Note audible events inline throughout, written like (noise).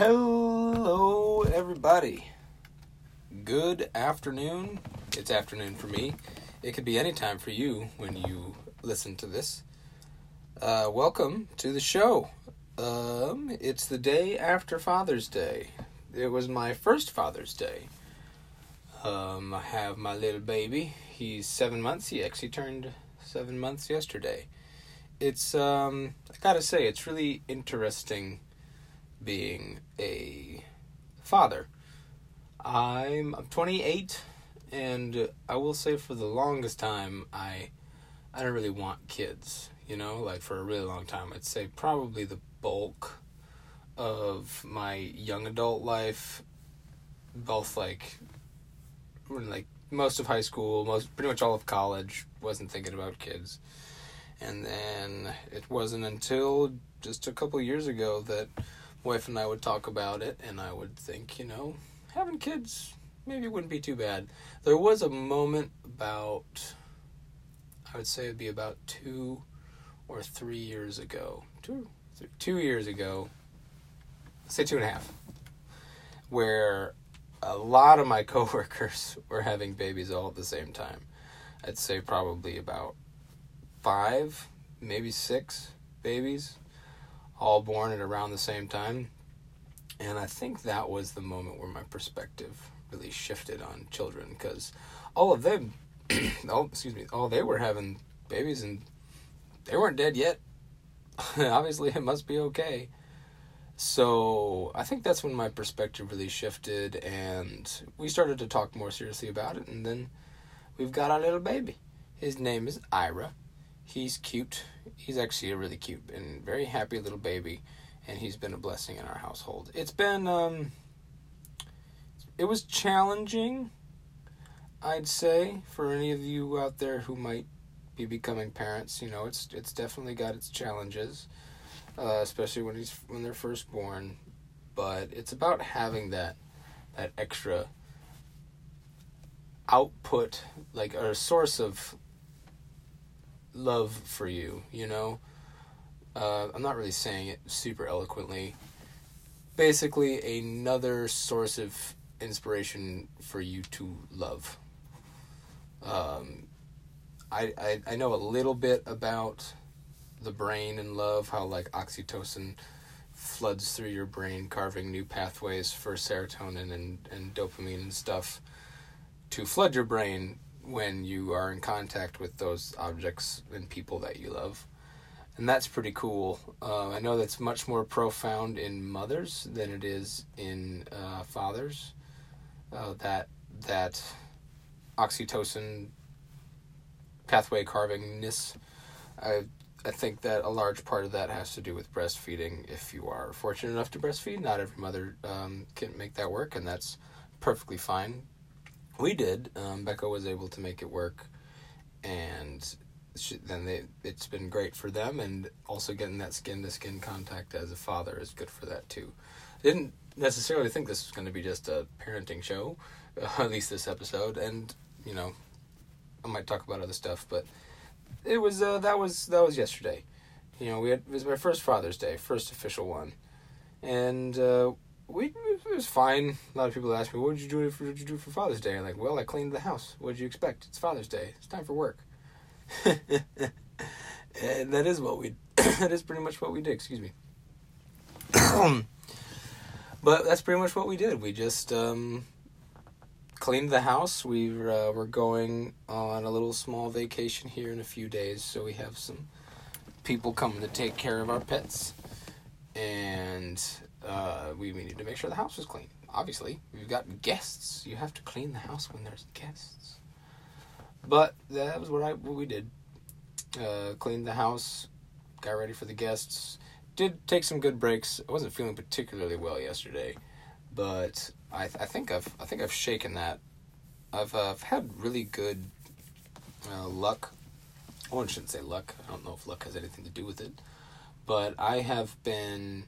Hello, everybody. Good afternoon. It's afternoon for me. It could be any time for you when you listen to this. Uh, welcome to the show. Um, it's the day after Father's Day. It was my first Father's Day. Um, I have my little baby. He's seven months. He actually turned seven months yesterday. It's um, I gotta say, it's really interesting being a father. I'm I'm 28, and I will say for the longest time I I don't really want kids. You know, like for a really long time. I'd say probably the bulk of my young adult life, both like like most of high school, most pretty much all of college, wasn't thinking about kids. And then it wasn't until just a couple years ago that wife and I would talk about it, and I would think, you know, having kids maybe wouldn't be too bad. There was a moment about, I would say it'd be about two or three years ago, two, two years ago, say two and a half, where a lot of my (laughs) coworkers were having babies all at the same time. I'd say probably about five, maybe six babies, all born at around the same time. And I think that was the moment where my perspective really shifted on children because all of them, (clears throat) oh, excuse me, all they were having babies and they weren't dead yet. (laughs) Obviously, it must be okay. So I think that's when my perspective really shifted, and we started to talk more seriously about it. And then we've got our little baby. His name is Ira. He's cute. He's actually a really cute and very happy little baby, and he's been a blessing in our household. It's been um, it was challenging, I'd say, for any of you out there who might be becoming parents. You know, it's it's definitely got its challenges, uh, especially when he's when they're first born. But it's about having that that extra output, like or a source of love for you. You know, uh, I'm not really saying it super eloquently. Basically, another source of inspiration for you to love. Um, I, I I know a little bit about the brain and love, how like oxytocin floods through your brain, carving new pathways for serotonin and, and dopamine and stuff to flood your brain when you are in contact with those objects and people that you love. And that's pretty cool. Uh, I know that's much more profound in mothers than it is in uh, fathers. Uh, that that oxytocin pathway carvingness. I I think that a large part of that has to do with breastfeeding. If you are fortunate enough to breastfeed, not every mother um, can make that work, and that's perfectly fine. We did. Um, Becca was able to make it work, and she, then they, it's been great for them, and also getting that skin to skin contact as a father is good for that too. I didn't necessarily think this was going to be just a parenting show, uh, (laughs) at least this episode, and you know, I might talk about other stuff, but it was uh, that was that was yesterday. You know, we had it was my first Father's Day, first official one, and uh, we it was fine. A lot of people ask me, "What did you do? For, what did you do for Father's Day?" I'm like, "Well, I cleaned the house. What did you expect? It's Father's Day. It's time for work." (laughs) and that is what we. (coughs) that is pretty much what we did. Excuse me. (coughs) but that's pretty much what we did. We just um, cleaned the house. We uh, we're going on a little small vacation here in a few days, so we have some people coming to take care of our pets, and uh, we, we need to make sure the house is clean. Obviously, we've got guests. You have to clean the house when there's guests. But that was what I what we did. Uh, cleaned the house, got ready for the guests. Did take some good breaks. I wasn't feeling particularly well yesterday, but I, I think I've I think I've shaken that. I've uh, I've had really good uh, luck. Well, I shouldn't say luck. I don't know if luck has anything to do with it, but I have been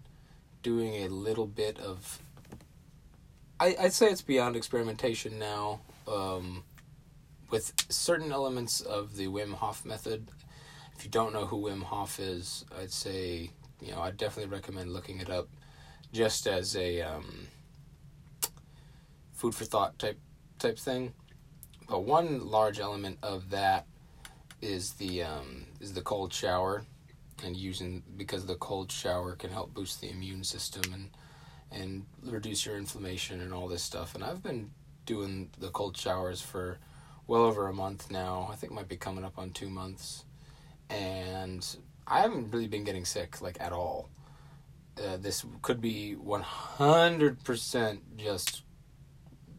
doing a little bit of. I I'd say it's beyond experimentation now. Um, with certain elements of the Wim Hof method. If you don't know who Wim Hof is, I'd say you know I definitely recommend looking it up. just as a um, food for thought type type thing. But one large element of that is the um, is the cold shower, and using because the cold shower can help boost the immune system and and reduce your inflammation and all this stuff. And I've been doing the cold showers for well over a month now. I think might be coming up on two months, and I haven't really been getting sick like at all. Uh, this could be one hundred percent just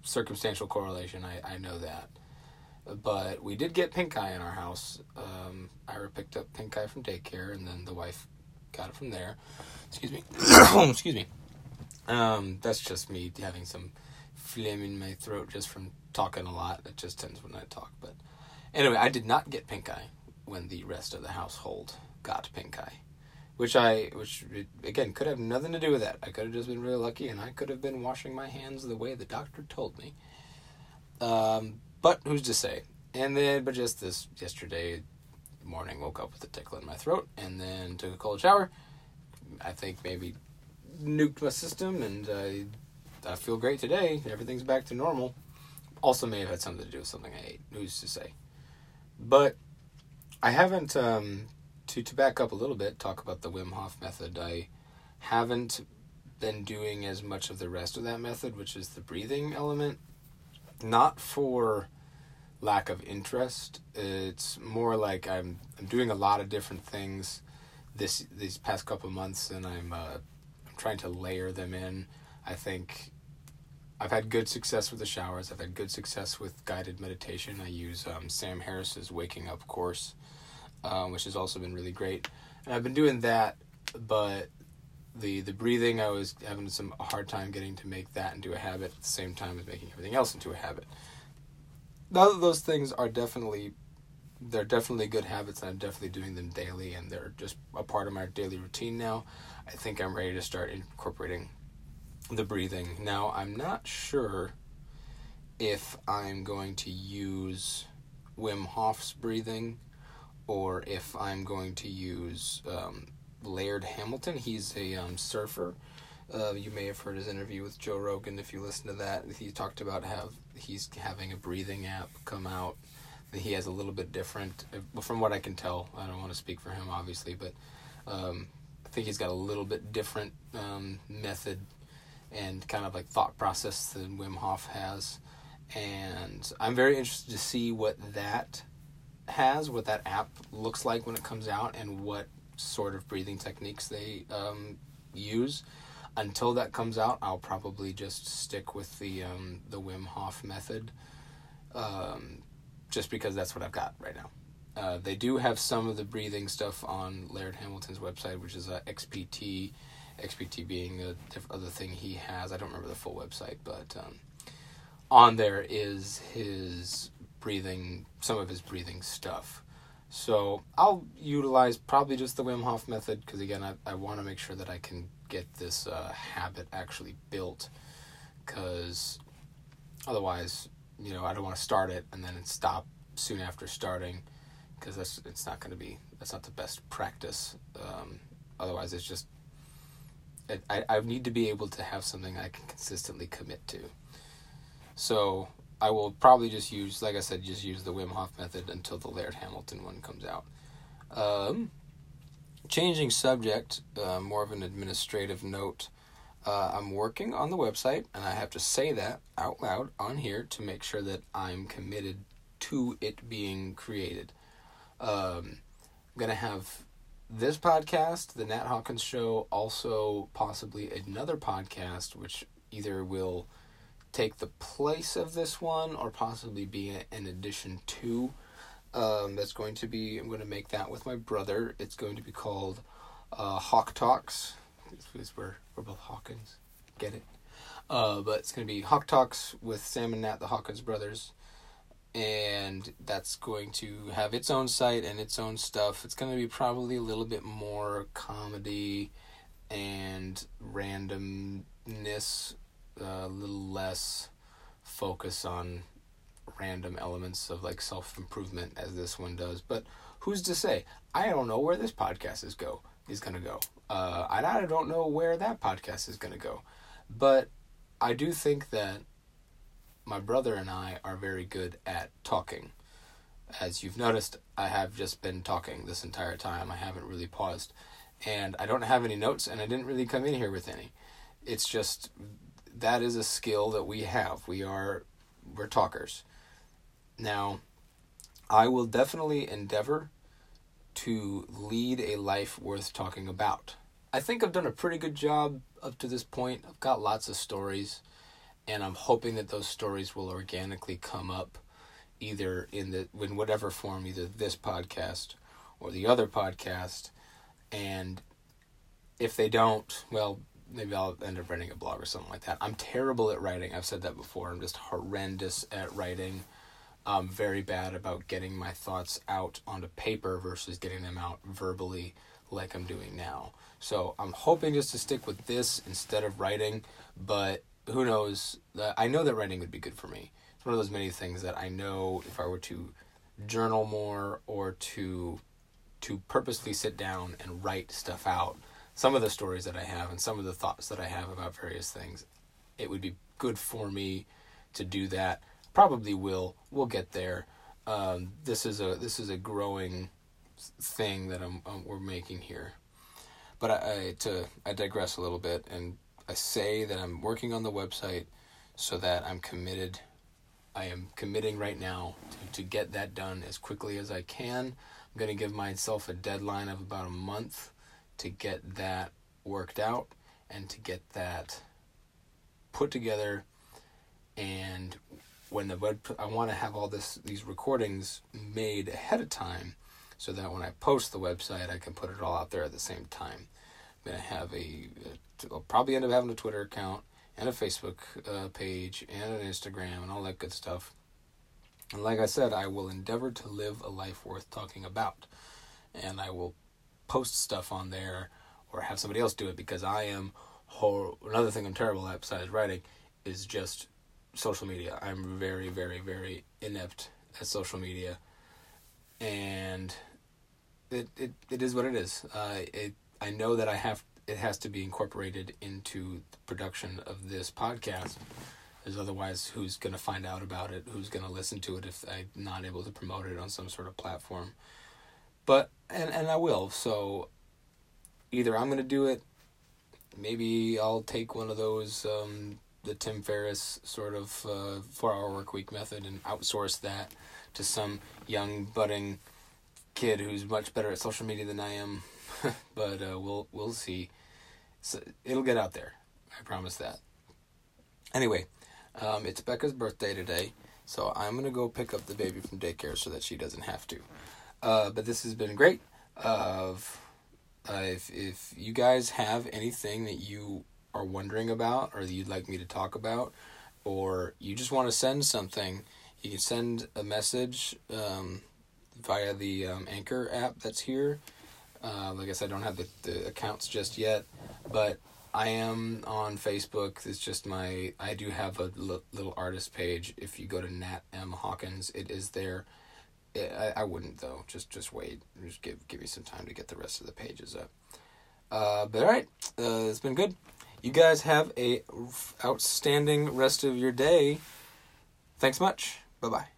circumstantial correlation. I I know that, but we did get pink eye in our house. Um, Ira picked up pink eye from daycare, and then the wife got it from there. Excuse me. (coughs) Excuse me. Um, that's just me having some phlegm in my throat just from talking a lot. It just tends when I talk. But anyway, I did not get pink eye when the rest of the household got pink eye, which I, which again could have nothing to do with that. I could have just been really lucky, and I could have been washing my hands the way the doctor told me. Um, but who's to say? And then, but just this yesterday morning, woke up with a tickle in my throat, and then took a cold shower. I think maybe nuked my system, and I, I feel great today. Everything's back to normal. Also, may have had something to do with something I ate. Who's to say? But I haven't. Um, to to back up a little bit, talk about the Wim Hof method. I haven't been doing as much of the rest of that method, which is the breathing element. Not for lack of interest. It's more like I'm I'm doing a lot of different things this these past couple months, and I'm uh, I'm trying to layer them in. I think I've had good success with the showers. I've had good success with guided meditation. I use um, Sam Harris's Waking Up course, um, which has also been really great. And I've been doing that, but the the breathing, I was having some hard time getting to make that into a habit at the same time as making everything else into a habit. Those things are definitely they're definitely good habits and I'm definitely doing them daily and they're just a part of my daily routine now. I think I'm ready to start incorporating the breathing. Now, I'm not sure if I'm going to use Wim Hof's breathing or if I'm going to use um, Laird Hamilton. He's a um, surfer. Uh, you may have heard his interview with Joe Rogan. If you listen to that, he talked about how he's having a breathing app come out. He has a little bit different, uh, from what I can tell. I don't want to speak for him, obviously, but um, I think he's got a little bit different um, method and kind of like thought process than Wim Hof has. And I'm very interested to see what that has, what that app looks like when it comes out, and what sort of breathing techniques they um, use. Until that comes out, I'll probably just stick with the um, the Wim Hof method, um, just because that's what I've got right now. Uh, they do have some of the breathing stuff on Laird Hamilton's website, which is uh, XPT, XPT being the other thing he has. I don't remember the full website, but um, on there is his breathing, some of his breathing stuff. So I'll utilize probably just the Wim Hof method because again, I, I want to make sure that I can get this uh, habit actually built because otherwise, you know, I don't want to start it and then stop soon after starting because that's it's not going to be that's not the best practice. Um, otherwise, it's just it, I I need to be able to have something I can consistently commit to. So I will probably just use, like I said, just use the Wim Hof method until the Laird Hamilton one comes out. Um, changing subject, uh, more of an administrative note. Uh, I'm working on the website, and I have to say that out loud on here to make sure that I'm committed to it being created. Um, I'm gonna have this podcast, the Nat Hawkins Show, also possibly another podcast, which either will take the place of this one or possibly be an addition to. Um, that's going to be, I'm going to make that with my brother. It's going to be called uh, Hawk Talks. Because we're, we're both Hawkins. Get it? Uh, but it's going to be Hawk Talks with Sam and Nat, the Hawkins brothers. And that's going to have its own site and its own stuff. It's going to be probably a little bit more comedy and randomness a little less focus on random elements of like self improvement as this one does. But who's to say? I don't know where this podcast is go is gonna go. Uh, I, don't know where that podcast is to go. But I do think that my brother and I are very good at talking. As you've noticed, I have just been talking this entire time. I haven't really paused. And I don't have any notes, and I didn't really come in here with any. It's just that is a skill that we have. We are we're talkers. Now, I will definitely endeavor to lead a life worth talking about. I think I've done a pretty good job up to this point. I've got lots of stories, and I'm hoping that those stories will organically come up either in the in whatever form, either this podcast or the other podcast. And if they don't, well, maybe I'll end up writing a blog or something like that. I'm terrible at writing. I've said that before. I'm just horrendous at writing. I'm very bad about getting my thoughts out onto paper versus getting them out verbally like I'm doing now. So I'm hoping just to stick with this instead of writing, but who knows? I know that writing would be good for me. It's one of those many things that I know if I were to journal more or to to purposely sit down and write stuff out some of the stories that I have and some of the thoughts that I have about various things. It would be good for me to do that. Probably will. We'll get there. Um, this is a this is a growing thing that I'm, um, we're making here. But I, I to I digress a little bit and I say that I'm working on the website so that I'm committed. I am committing right now to, to get that done as quickly as I can. I'm going to give myself a deadline of about a month to get that worked out and to get that put together and when the web I want to have all this these recordings made ahead of time so that when I post the website I can put it all out there at the same time. I'm to have a, a I'll probably end up having a Twitter account and a Facebook uh, page and an Instagram and all that good stuff. And like I said, I will endeavor to live a life worth talking about. And I will post stuff on there or have somebody else do it because I am whole another thing I'm terrible at besides writing is just social media. I'm very, very, very inept at social media. And it it, it is what it is. Uh, it I know that I have it has to be incorporated into the production of this podcast. Because otherwise, who's going to find out about it? Who's going to listen to it if I'm not able to promote it on some sort of platform? But and and I will. So either I'm gonna do it. Maybe I'll take one of those um, the Tim Ferriss sort of uh, four hour work week method and outsource that to some young budding kid who's much better at social media than I am. (laughs) but uh, we'll we'll see. So it'll get out there. I promise that. Anyway, um, it's Becca's birthday today, so I'm gonna go pick up the baby from daycare so that she doesn't have to. Uh, but this has been great. Uh, if if you guys have anything that you are wondering about or you'd like me to talk about, or you just want to send something, you can send a message um, via the um, Anchor app that's here. Uh, like I said, I don't have the, the accounts just yet, but I am on Facebook. It's just my I do have a l- little artist page. If you go to Nat M Hawkins, it is there. I, I wouldn't though. Just just wait. Just give give me some time to get the rest of the pages up. Uh, but all right, uh, it's been good. You guys have a outstanding rest of your day. Thanks much. Bye bye.